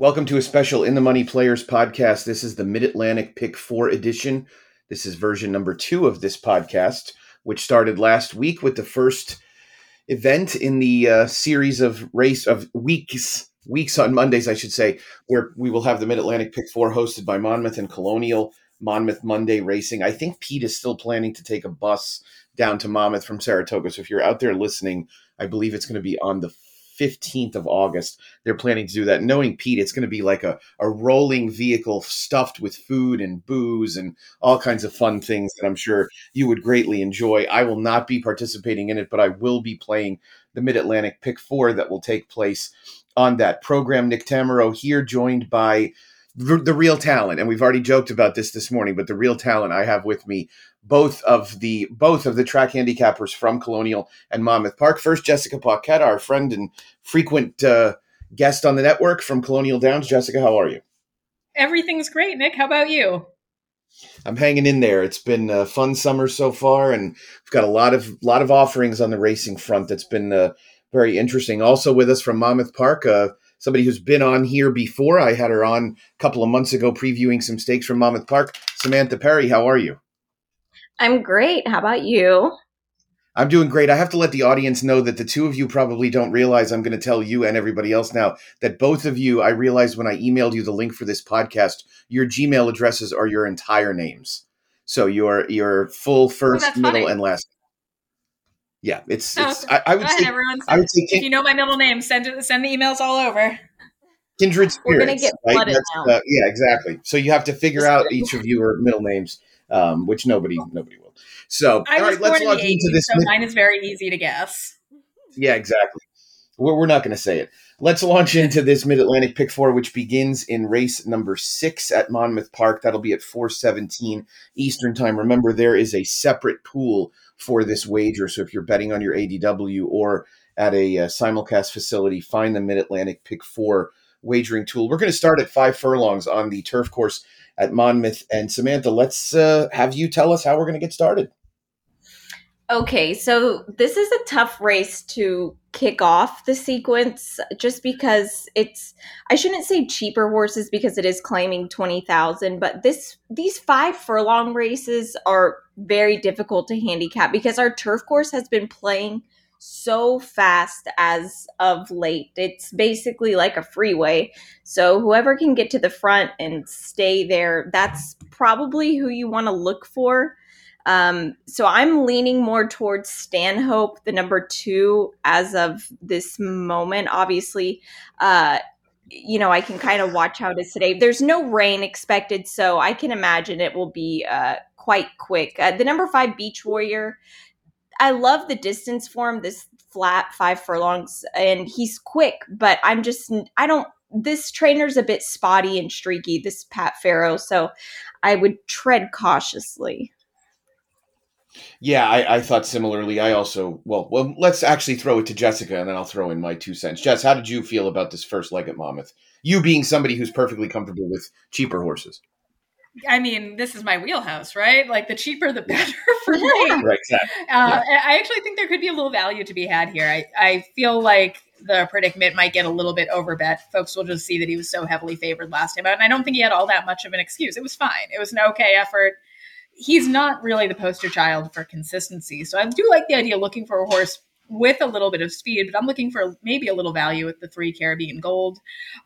Welcome to a special In the Money Players podcast. This is the Mid Atlantic Pick 4 edition. This is version number two of this podcast, which started last week with the first event in the uh, series of race of weeks, weeks on Mondays, I should say, where we will have the Mid Atlantic Pick 4 hosted by Monmouth and Colonial. Monmouth Monday Racing. I think Pete is still planning to take a bus down to Monmouth from Saratoga. So if you're out there listening, I believe it's going to be on the 15th of August. They're planning to do that. Knowing Pete, it's going to be like a, a rolling vehicle stuffed with food and booze and all kinds of fun things that I'm sure you would greatly enjoy. I will not be participating in it, but I will be playing the Mid Atlantic Pick Four that will take place on that program. Nick Tammaro here, joined by the real talent, and we've already joked about this this morning, but the real talent I have with me both of the both of the track handicappers from Colonial and Monmouth Park. First, Jessica Paquette, our friend and frequent uh, guest on the network from Colonial Downs. Jessica, how are you? Everything's great, Nick. How about you? I'm hanging in there. It's been a fun summer so far, and we've got a lot of lot of offerings on the racing front. That's been uh, very interesting. Also with us from Monmouth Park, uh, somebody who's been on here before. I had her on a couple of months ago previewing some stakes from Monmouth Park. Samantha Perry, how are you? I'm great. How about you? I'm doing great. I have to let the audience know that the two of you probably don't realize I'm going to tell you and everybody else now that both of you, I realized when I emailed you the link for this podcast, your Gmail addresses are your entire names. So your your full oh, first, oh, middle, funny. and last. Yeah, it's. Oh, it's I, I, would say. I would say. If you know my middle name, send it. Send the emails all over. Kindred spirits. We're gonna get right? now. Uh, yeah, exactly. So you have to figure out each of your middle names um, which nobody nobody will. So I all right, let's log into this. So mid- mine is very easy to guess. Yeah, exactly. We're, we're not going to say it. Let's launch into this Mid Atlantic Pick Four, which begins in race number six at Monmouth Park. That'll be at four seventeen Eastern Time. Remember, there is a separate pool for this wager. So if you're betting on your ADW or at a uh, simulcast facility, find the Mid Atlantic Pick Four wagering tool. We're going to start at five furlongs on the turf course at Monmouth. And Samantha, let's uh, have you tell us how we're going to get started. Okay, so this is a tough race to kick off the sequence just because it's I shouldn't say cheaper horses because it is claiming 20,000, but this these 5 furlong races are very difficult to handicap because our turf course has been playing so fast as of late. It's basically like a freeway. So whoever can get to the front and stay there, that's probably who you want to look for. Um, so I'm leaning more towards Stanhope, the number two, as of this moment. Obviously, uh, you know, I can kind of watch how it is today. There's no rain expected, so I can imagine it will be uh, quite quick. Uh, the number five Beach Warrior I love the distance form, this flat five furlongs, and he's quick, but I'm just, I don't, this trainer's a bit spotty and streaky, this Pat Farro, so I would tread cautiously. Yeah, I, I, thought similarly. I also well, well, let's actually throw it to Jessica, and then I'll throw in my two cents. Jess, how did you feel about this first leg at Monmouth? You being somebody who's perfectly comfortable with cheaper horses. I mean, this is my wheelhouse, right? Like the cheaper, the better for me. right, exactly. Uh, yeah. I actually think there could be a little value to be had here. I, I feel like the predicament might get a little bit overbet. Folks will just see that he was so heavily favored last time out. And I don't think he had all that much of an excuse. It was fine. It was an okay effort. He's not really the poster child for consistency. So I do like the idea of looking for a horse with a little bit of speed, but I'm looking for maybe a little value with the three Caribbean Gold.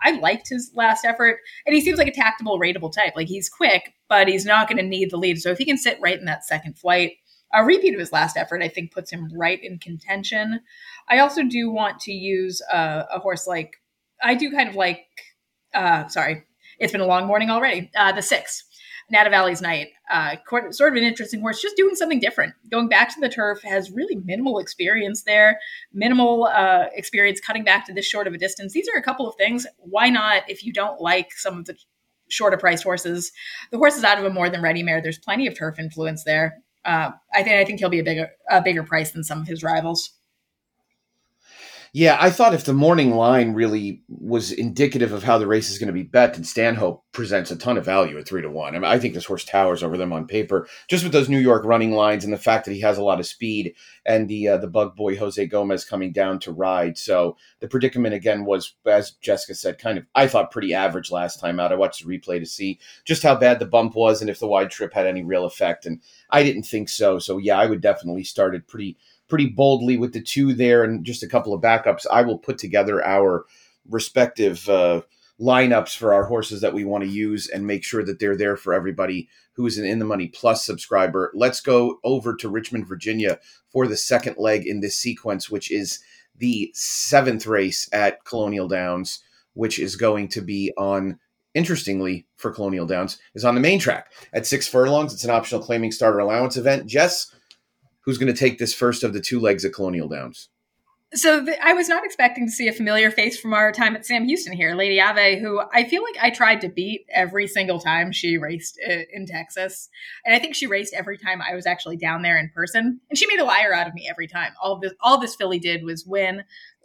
I liked his last effort, and he seems like a tactable, rateable type. Like he's quick, but he's not going to need the lead. So if he can sit right in that second flight, a repeat of his last effort, I think, puts him right in contention. I also do want to use a, a horse like I do kind of like. Uh, sorry, it's been a long morning already. Uh, the six. Nata Valley's Night. Uh, sort of an interesting horse, just doing something different. Going back to the turf has really minimal experience there, minimal uh, experience cutting back to this short of a distance. These are a couple of things. Why not, if you don't like some of the shorter priced horses, the horse is out of a more than ready mare. There's plenty of turf influence there. Uh, I think I think he'll be a bigger a bigger price than some of his rivals. Yeah, I thought if the morning line really was indicative of how the race is going to be bet, and Stanhope presents a ton of value at three to one. I mean, I think this horse towers over them on paper, just with those New York running lines and the fact that he has a lot of speed, and the uh, the bug boy Jose Gomez coming down to ride. So the predicament again was, as Jessica said, kind of I thought pretty average last time out. I watched the replay to see just how bad the bump was and if the wide trip had any real effect, and I didn't think so. So yeah, I would definitely start it pretty pretty boldly with the two there and just a couple of backups. I will put together our respective uh, lineups for our horses that we want to use and make sure that they're there for everybody who is an in the money plus subscriber. Let's go over to Richmond, Virginia for the second leg in this sequence, which is the seventh race at Colonial Downs, which is going to be on interestingly for Colonial Downs, is on the main track at six furlongs. It's an optional claiming starter allowance event. Jess, who's going to take this first of the two legs at Colonial Downs? So the, I was not expecting to see a familiar face from our time at Sam Houston here, Lady Ave, who I feel like I tried to beat every single time she raced uh, in Texas, and I think she raced every time I was actually down there in person, and she made a liar out of me every time. All this, all this filly did was win.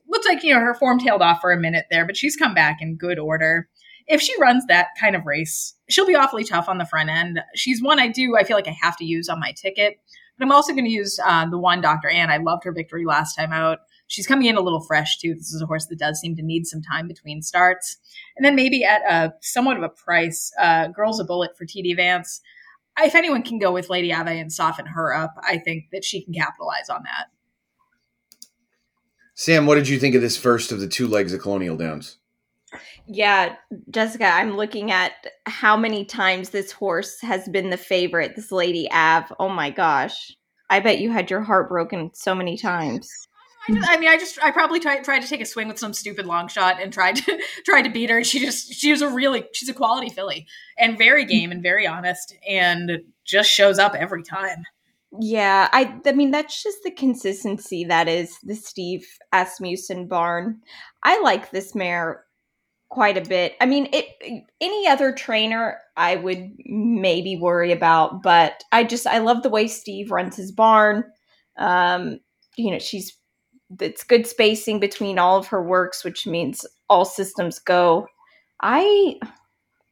Looks like you know her form tailed off for a minute there, but she's come back in good order. If she runs that kind of race, she'll be awfully tough on the front end. She's one I do I feel like I have to use on my ticket but I'm also going to use uh, the one Dr. Ann. I loved her victory last time out. She's coming in a little fresh too. This is a horse that does seem to need some time between starts. And then maybe at a somewhat of a price, uh, Girls a Bullet for TD Vance. If anyone can go with Lady Ave and soften her up, I think that she can capitalize on that. Sam, what did you think of this first of the two legs of Colonial Downs? Yeah, Jessica, I'm looking at how many times this horse has been the favorite, this Lady Ave. Oh my gosh. I bet you had your heart broken so many times. I, just, I mean, I just, I probably tried, tried to take a swing with some stupid long shot and tried to, tried to beat her. She just, she was a really, she's a quality filly and very mm. game and very honest and just shows up every time. Yeah, I I mean that's just the consistency that is the Steve Asmussen barn. I like this mare quite a bit. I mean, it, any other trainer I would maybe worry about, but I just I love the way Steve runs his barn. Um, you know, she's it's good spacing between all of her works, which means all systems go. I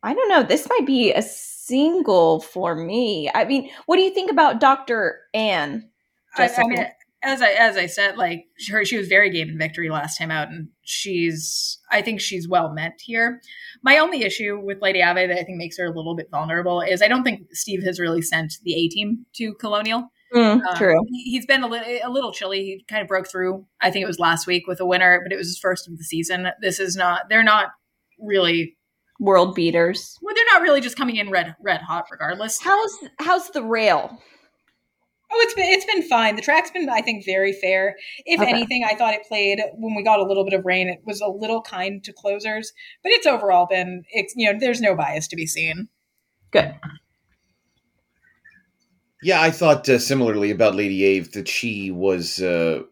I don't know. This might be a single for me. I mean, what do you think about Dr. Anne? I, I mean, as I as I said, like her, she was very game in victory last time out, and she's I think she's well meant here. My only issue with Lady Ave that I think makes her a little bit vulnerable is I don't think Steve has really sent the A team to Colonial. Mm, um, true. He's been a, li- a little chilly. He kind of broke through. I think it was last week with a winner, but it was his first of the season. This is not. They're not really world beaters. Well, they're not really just coming in red red hot, regardless. How's how's the rail? Oh, it's been it's been fine. The track's been, I think, very fair. If okay. anything, I thought it played when we got a little bit of rain. It was a little kind to closers, but it's overall been, it's you know, there's no bias to be seen. Good. Yeah, I thought uh, similarly about Lady Ave that she was. Uh,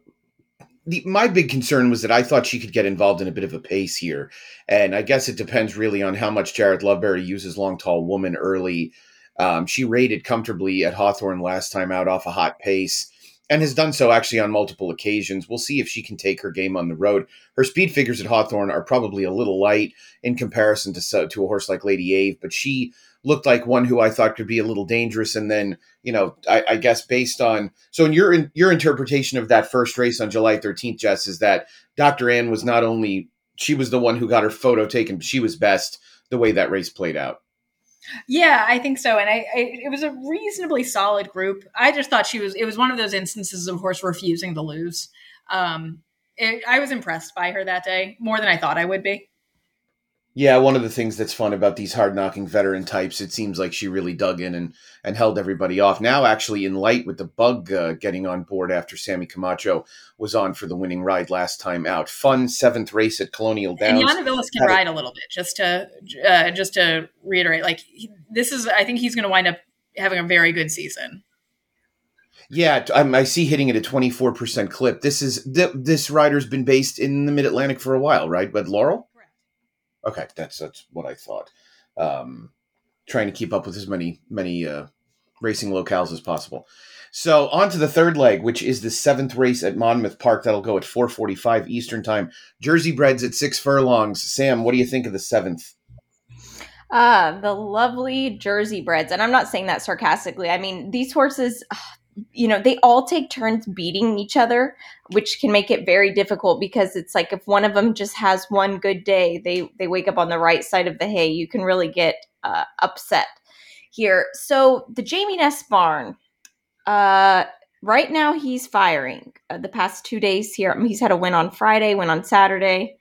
the, my big concern was that I thought she could get involved in a bit of a pace here, and I guess it depends really on how much Jareth Loveberry uses long tall woman early um, she rated comfortably at Hawthorne last time out off a hot pace and has done so actually on multiple occasions. We'll see if she can take her game on the road. Her speed figures at Hawthorne are probably a little light in comparison to to a horse like Lady Ave, but she looked like one who I thought could be a little dangerous. And then, you know, I, I guess based on so in your in your interpretation of that first race on July 13th, Jess, is that Dr. Ann was not only she was the one who got her photo taken, but she was best the way that race played out. Yeah, I think so. And I, I, it was a reasonably solid group. I just thought she was, it was one of those instances of horse refusing to lose. Um, it, I was impressed by her that day more than I thought I would be. Yeah, one of the things that's fun about these hard knocking veteran types, it seems like she really dug in and, and held everybody off. Now, actually, in light with the bug uh, getting on board after Sammy Camacho was on for the winning ride last time out. Fun seventh race at Colonial Downs. And Yana Villas can ride a little bit, just to uh, just to reiterate. Like this is, I think he's going to wind up having a very good season. Yeah, I see hitting at a twenty four percent clip. This is th- this rider's been based in the Mid Atlantic for a while, right? But Laurel. Okay, that's that's what I thought. Um, trying to keep up with as many many uh, racing locales as possible. So on to the third leg, which is the seventh race at Monmouth Park. That'll go at 4:45 Eastern Time. Jersey Breds at six furlongs. Sam, what do you think of the seventh? Ah, the lovely Jersey Breds, and I'm not saying that sarcastically. I mean, these horses, you know, they all take turns beating each other, which can make it very difficult because it's like if one of them just has one good day, they they wake up on the right side of the hay. You can really get uh, upset here. So the Jamie Ness barn uh, right now he's firing. Uh, the past two days here, he's had a win on Friday, win on Saturday.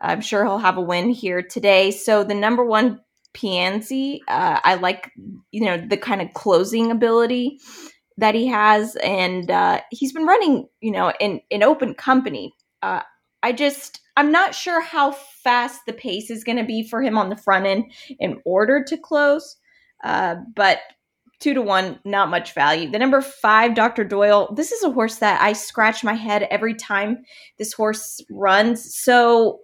I'm sure he'll have a win here today. So the number one Pianzi, uh, I like you know the kind of closing ability that he has, and uh, he's been running you know in in open company. Uh, I just I'm not sure how fast the pace is going to be for him on the front end in order to close. Uh, but two to one, not much value. The number five, Dr. Doyle, this is a horse that I scratch my head every time this horse runs. So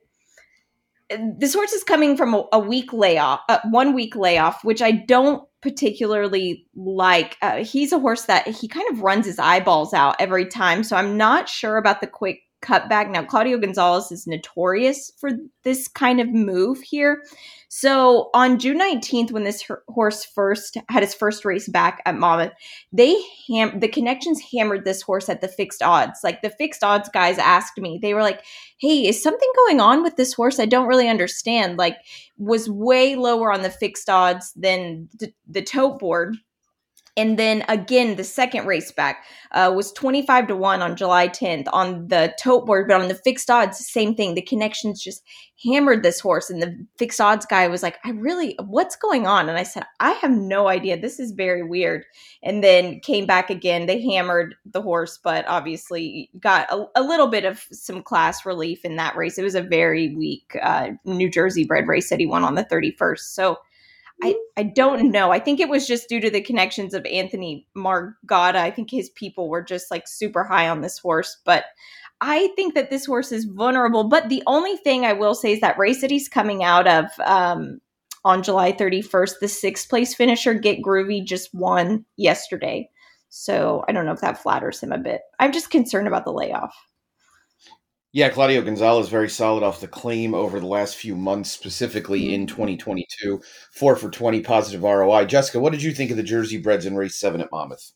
this horse is coming from a, a week layoff, uh, one week layoff, which I don't particularly like. Uh, he's a horse that he kind of runs his eyeballs out every time. So I'm not sure about the quick cutback. Now, Claudio Gonzalez is notorious for this kind of move here. So on June 19th, when this horse first had his first race back at Monmouth, they ham the connections hammered this horse at the fixed odds. Like the fixed odds guys asked me, they were like, "Hey, is something going on with this horse? I don't really understand." Like, was way lower on the fixed odds than the, the tote board and then again, the second race back uh, was 25 to 1 on July 10th on the tote board, but on the fixed odds, same thing. The connections just hammered this horse. And the fixed odds guy was like, I really, what's going on? And I said, I have no idea. This is very weird. And then came back again. They hammered the horse, but obviously got a, a little bit of some class relief in that race. It was a very weak uh, New Jersey bred race that he won on the 31st. So, I, I don't know. I think it was just due to the connections of Anthony Margotta. I think his people were just like super high on this horse, but I think that this horse is vulnerable. But the only thing I will say is that race that he's coming out of um, on July 31st, the sixth place finisher, Get Groovy, just won yesterday. So I don't know if that flatters him a bit. I'm just concerned about the layoff. Yeah, Claudio Gonzalez very solid off the claim over the last few months, specifically in 2022. Mm-hmm. Four for 20 positive ROI. Jessica, what did you think of the Jersey Breds in race seven at Monmouth?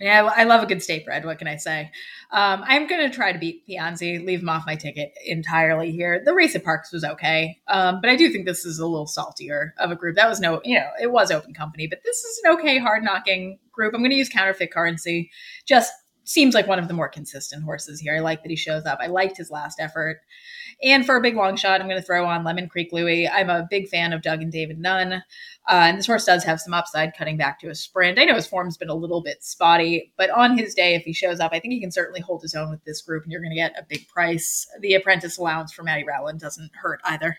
Yeah, I love a good state bred. What can I say? Um, I'm going to try to beat Pianzi, leave him off my ticket entirely here. The race at Parks was okay, um, but I do think this is a little saltier of a group. That was no, you know, it was open company, but this is an okay hard knocking group. I'm going to use counterfeit currency just seems like one of the more consistent horses here. I like that he shows up. I liked his last effort. And for a big long shot, I'm going to throw on Lemon Creek Louie. I'm a big fan of Doug and David Nunn. Uh, and this horse does have some upside cutting back to a sprint. I know his form's been a little bit spotty, but on his day, if he shows up, I think he can certainly hold his own with this group, and you're going to get a big price. The apprentice allowance for Matty Rowland doesn't hurt either.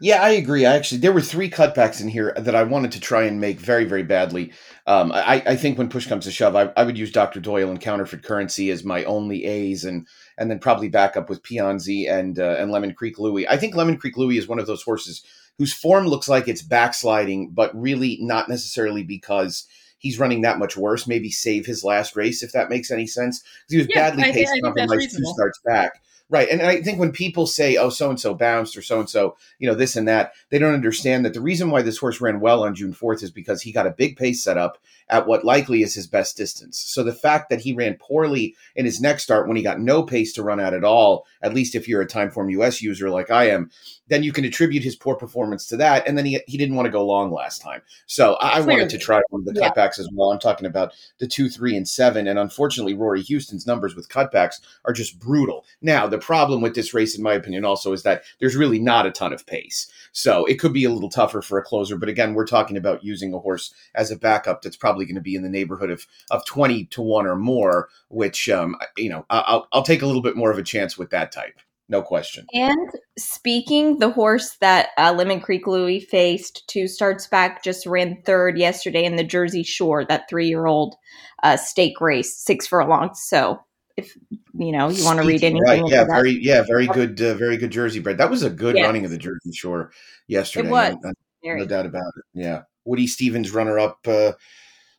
Yeah, I agree. I actually there were three cutbacks in here that I wanted to try and make very, very badly. Um, I, I, think when push comes to shove, I, I, would use Dr. Doyle and counterfeit currency as my only A's, and and then probably back up with Pianzi and uh, and Lemon Creek Louie. I think Lemon Creek Louie is one of those horses whose form looks like it's backsliding, but really not necessarily because he's running that much worse. Maybe save his last race if that makes any sense. He was yeah, badly paced and like two starts back. Right. And I think when people say, oh, so and so bounced or so and so, you know, this and that, they don't understand that the reason why this horse ran well on June 4th is because he got a big pace set up at what likely is his best distance. So the fact that he ran poorly in his next start when he got no pace to run at at all, at least if you're a Timeform US user like I am, then you can attribute his poor performance to that. And then he, he didn't want to go long last time. So I, I wanted to try one of the yeah. cutbacks as well. I'm talking about the two, three, and seven. And unfortunately, Rory Houston's numbers with cutbacks are just brutal. Now, the problem with this race, in my opinion, also is that there's really not a ton of pace. So it could be a little tougher for a closer. But again, we're talking about using a horse as a backup that's probably going to be in the neighborhood of, of 20 to 1 or more, which, um, you know, I'll, I'll take a little bit more of a chance with that type no question. And speaking, the horse that uh, Lemon Creek Louie faced two starts back just ran third yesterday in the Jersey Shore, that three year old uh, stake race, six furlongs. So if you know you want to read anything, right. yeah, very, yeah, very good, uh, very good Jersey bred. That was a good yes. running of the Jersey Shore yesterday. It was. No, no doubt about it. Yeah. Woody Stevens, runner up uh,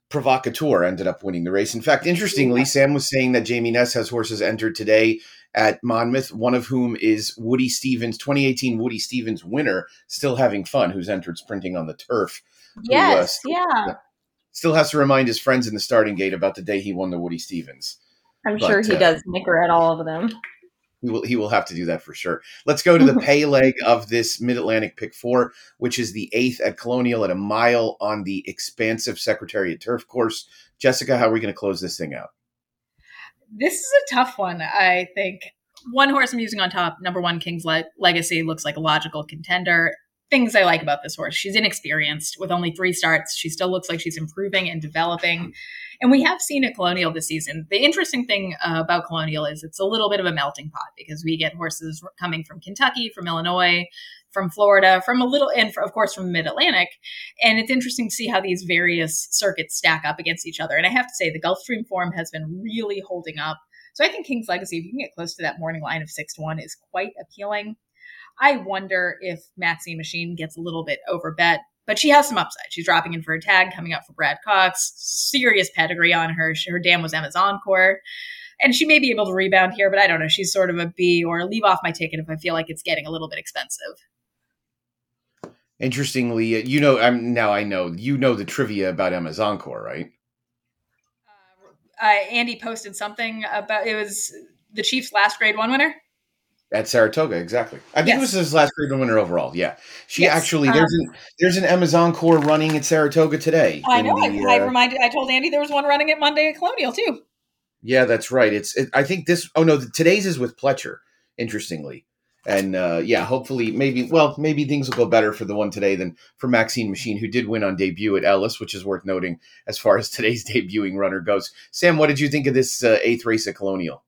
Provocateur ended up winning the race. In fact, interestingly, Sam was saying that Jamie Ness has horses entered today at Monmouth, one of whom is Woody Stevens, 2018 Woody Stephens winner, still having fun, who's entered sprinting on the turf. Yes, who, uh, still, yeah. Still has to remind his friends in the starting gate about the day he won the Woody Stephens. I'm but, sure he uh, does nicker at all of them. He will, he will have to do that for sure. Let's go to the pay leg of this Mid Atlantic pick four, which is the eighth at Colonial at a mile on the expansive Secretariat Turf course. Jessica, how are we going to close this thing out? This is a tough one, I think. One horse I'm using on top, number one, King's Le- Legacy, looks like a logical contender. Things I like about this horse. She's inexperienced with only three starts. She still looks like she's improving and developing. And we have seen at Colonial this season. The interesting thing uh, about Colonial is it's a little bit of a melting pot because we get horses coming from Kentucky, from Illinois, from Florida, from a little, and of course from Mid Atlantic. And it's interesting to see how these various circuits stack up against each other. And I have to say, the Gulfstream form has been really holding up. So I think King's Legacy, if you can get close to that morning line of six to one, is quite appealing. I wonder if Maxine Machine gets a little bit overbet but she has some upside. She's dropping in for a tag coming up for Brad Cox. Serious pedigree on her. Her dam was Emma's Encore. And she may be able to rebound here, but I don't know. She's sort of a B or leave off my ticket if I feel like it's getting a little bit expensive. Interestingly, you know, I'm now I know you know the trivia about Emma's Encore, right? Uh, uh, Andy posted something about it was the Chiefs' last grade one winner. At Saratoga, exactly. I think yes. it was his last grade winner overall. Yeah, she yes. actually there's um, an there's an Emma's Encore running at Saratoga today. I know. The, I, I uh, reminded. I told Andy there was one running at Monday at Colonial too. Yeah, that's right. It's. It, I think this. Oh no, the, today's is with Pletcher. Interestingly, and uh, yeah, hopefully, maybe. Well, maybe things will go better for the one today than for Maxine Machine, who did win on debut at Ellis, which is worth noting as far as today's debuting runner goes. Sam, what did you think of this uh, eighth race at Colonial?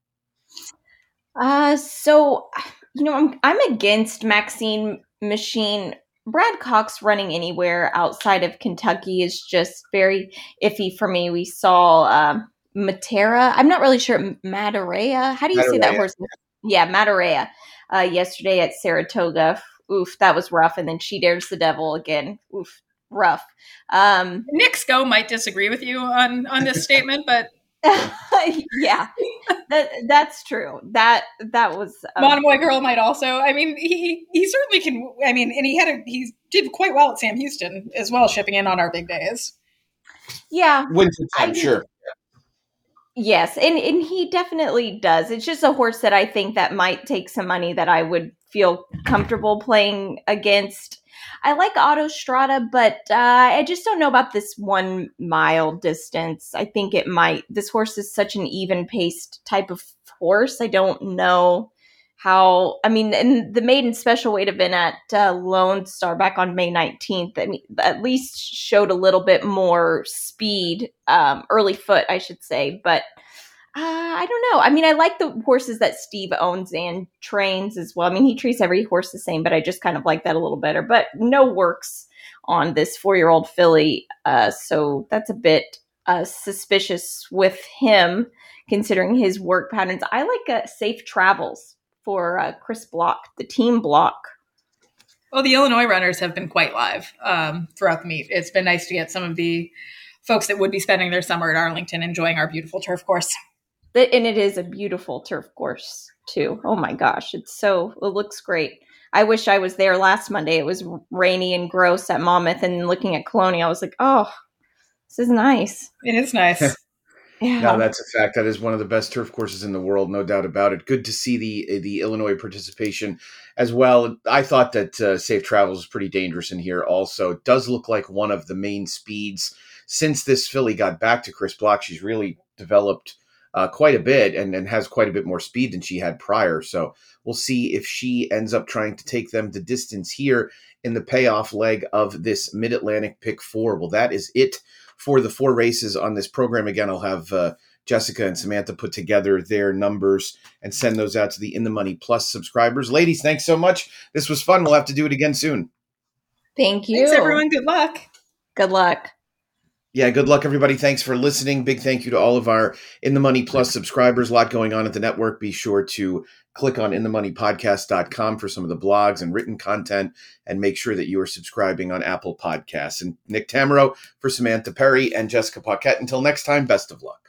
Uh, so you know, I'm I'm against Maxine Machine. Brad Cox running anywhere outside of Kentucky is just very iffy for me. We saw uh, Matera. I'm not really sure. Madarea. How do you say that horse? Yeah, Madarea. Uh, yesterday at Saratoga. Oof, that was rough. And then she dares the devil again. Oof, rough. Um, Nick Sko might disagree with you on on this statement, but yeah, that that's true. That that was um, Monomoy Girl might also. I mean, he he certainly can. I mean, and he had a he did quite well at Sam Houston as well, shipping in on our big days. Yeah, winter time, sure. Yes, and and he definitely does. It's just a horse that I think that might take some money that I would feel comfortable playing against I like Autostrada, but uh, I just don't know about this one mile distance. I think it might. This horse is such an even paced type of horse. I don't know how. I mean, in the maiden special weight event at uh, Lone Star back on May 19th, I mean, at least showed a little bit more speed, um, early foot, I should say, but uh, I don't know. I mean, I like the horses that Steve owns and trains as well. I mean, he treats every horse the same, but I just kind of like that a little better. But no works on this four year old filly. Uh, so that's a bit uh, suspicious with him, considering his work patterns. I like uh, safe travels for uh, Chris Block, the team block. Well, the Illinois runners have been quite live um, throughout the meet. It's been nice to get some of the folks that would be spending their summer at Arlington enjoying our beautiful turf course and it is a beautiful turf course too. Oh my gosh, it's so it looks great. I wish I was there last Monday. It was rainy and gross at Monmouth, and looking at Colonial, I was like, oh, this is nice. It is nice. yeah. No, that's a fact. That is one of the best turf courses in the world, no doubt about it. Good to see the the Illinois participation as well. I thought that uh, Safe Travels is pretty dangerous in here. Also, it does look like one of the main speeds since this filly got back to Chris Block. She's really developed uh, quite a bit and, and has quite a bit more speed than she had prior. So we'll see if she ends up trying to take them the distance here in the payoff leg of this Mid Atlantic pick four. Well, that is it for the four races on this program. Again, I'll have uh, Jessica and Samantha put together their numbers and send those out to the In the Money Plus subscribers. Ladies, thanks so much. This was fun. We'll have to do it again soon. Thank you. Thanks, everyone. Good luck. Good luck. Yeah, good luck, everybody. Thanks for listening. Big thank you to all of our In the Money Plus subscribers. A lot going on at the network. Be sure to click on inthemoneypodcast.com for some of the blogs and written content and make sure that you are subscribing on Apple Podcasts. And Nick Tammaro for Samantha Perry and Jessica Paquette. Until next time, best of luck.